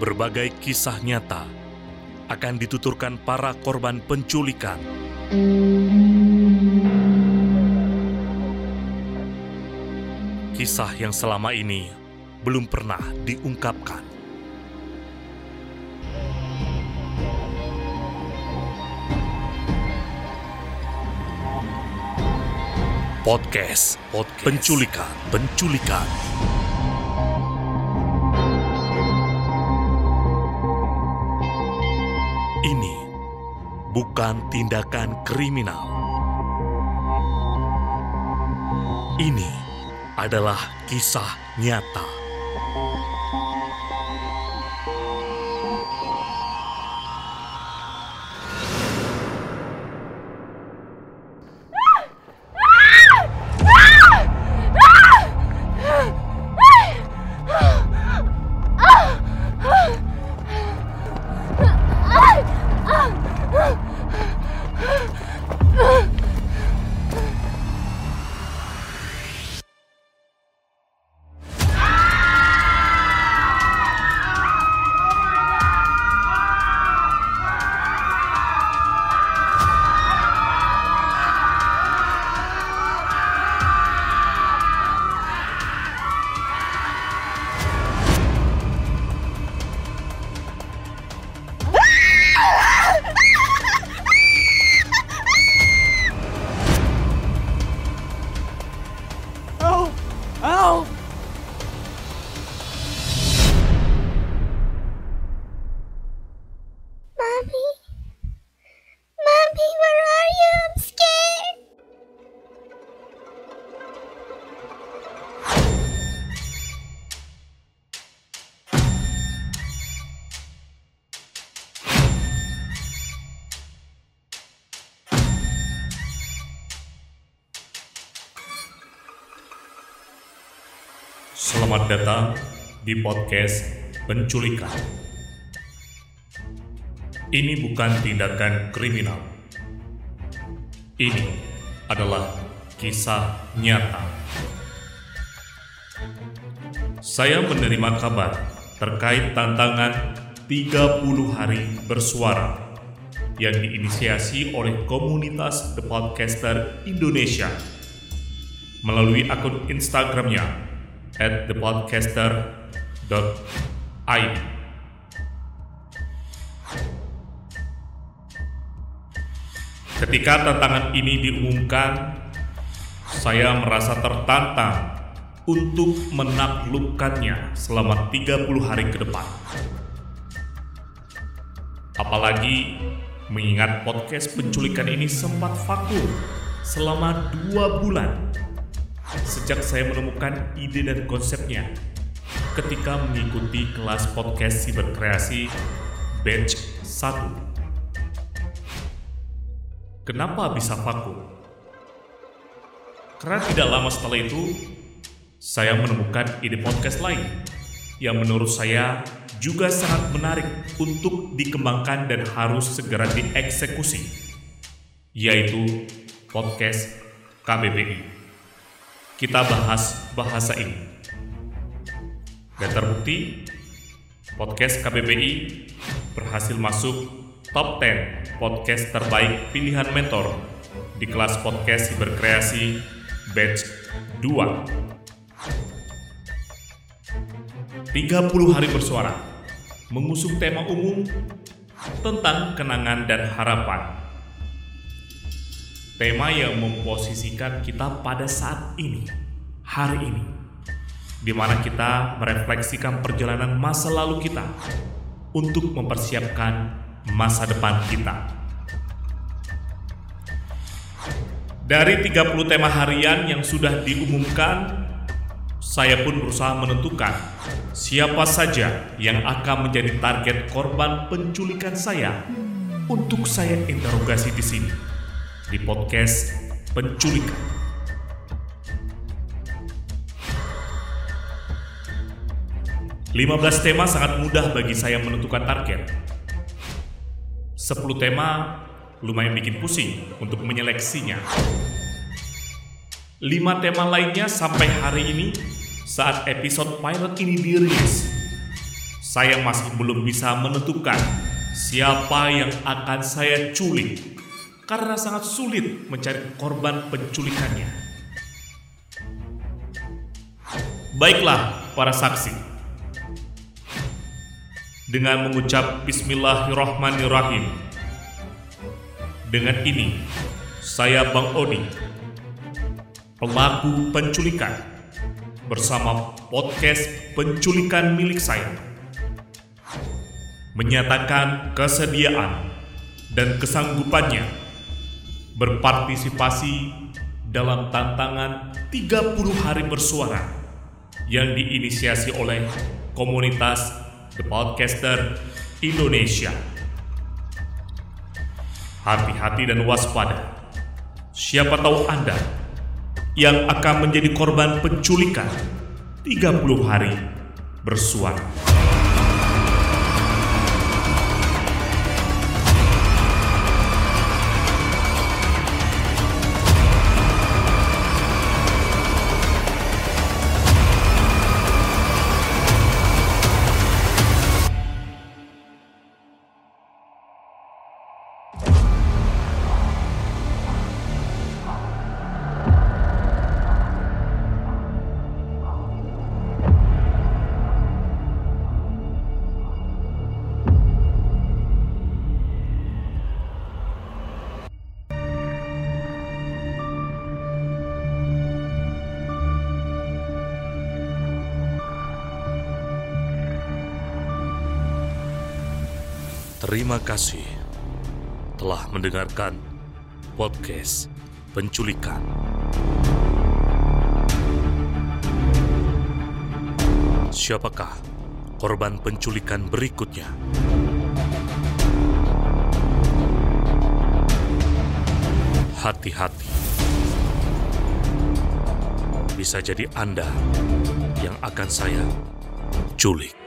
berbagai kisah nyata akan dituturkan para korban penculikan. Kisah yang selama ini belum pernah diungkapkan. Podcast, Podcast Penculikan, Penculikan. Bukan tindakan kriminal. Ini adalah kisah nyata. Selamat datang di podcast penculikan. Ini bukan tindakan kriminal. Ini adalah kisah nyata. Saya menerima kabar terkait tantangan 30 hari bersuara yang diinisiasi oleh komunitas The Podcaster Indonesia melalui akun Instagramnya at thepodcaster.id. Ketika tantangan ini diumumkan, saya merasa tertantang untuk menaklukkannya selama 30 hari ke depan. Apalagi mengingat podcast penculikan ini sempat vakum selama dua bulan sejak saya menemukan ide dan konsepnya ketika mengikuti kelas podcast siberkreasi batch 1. Kenapa bisa vakum? Karena tidak lama setelah itu, saya menemukan ide podcast lain yang menurut saya juga sangat menarik untuk dikembangkan dan harus segera dieksekusi, yaitu podcast KBBI kita bahas bahasa ini. Dan terbukti, podcast KBBI berhasil masuk top 10 podcast terbaik pilihan mentor di kelas podcast berkreasi batch 2. 30 hari bersuara mengusung tema umum tentang kenangan dan harapan tema yang memposisikan kita pada saat ini, hari ini, di mana kita merefleksikan perjalanan masa lalu kita untuk mempersiapkan masa depan kita. Dari 30 tema harian yang sudah diumumkan, saya pun berusaha menentukan siapa saja yang akan menjadi target korban penculikan saya untuk saya interogasi di sini di podcast penculikan. Lima belas tema sangat mudah bagi saya menentukan target. 10 tema lumayan bikin pusing untuk menyeleksinya. Lima tema lainnya sampai hari ini saat episode pilot ini dirilis saya masih belum bisa menentukan siapa yang akan saya culik karena sangat sulit mencari korban penculikannya. Baiklah, para saksi. Dengan mengucap Bismillahirrahmanirrahim. Dengan ini, saya Bang Odi, pelaku penculikan, bersama podcast penculikan milik saya, menyatakan kesediaan dan kesanggupannya berpartisipasi dalam tantangan 30 hari bersuara yang diinisiasi oleh komunitas The Podcaster Indonesia. Hati-hati dan waspada. Siapa tahu Anda yang akan menjadi korban penculikan 30 hari bersuara. Terima kasih telah mendengarkan podcast penculikan. Siapakah korban penculikan berikutnya? Hati-hati. Bisa jadi Anda yang akan saya culik.